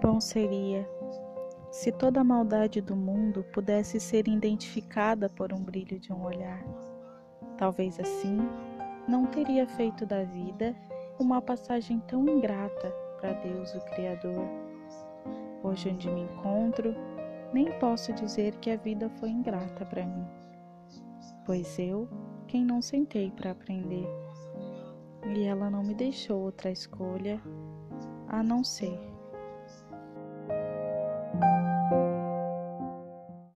Bom seria se toda a maldade do mundo pudesse ser identificada por um brilho de um olhar. Talvez assim não teria feito da vida uma passagem tão ingrata para Deus, o Criador. Hoje, onde me encontro, nem posso dizer que a vida foi ingrata para mim, pois eu, quem não sentei para aprender, e ela não me deixou outra escolha a não ser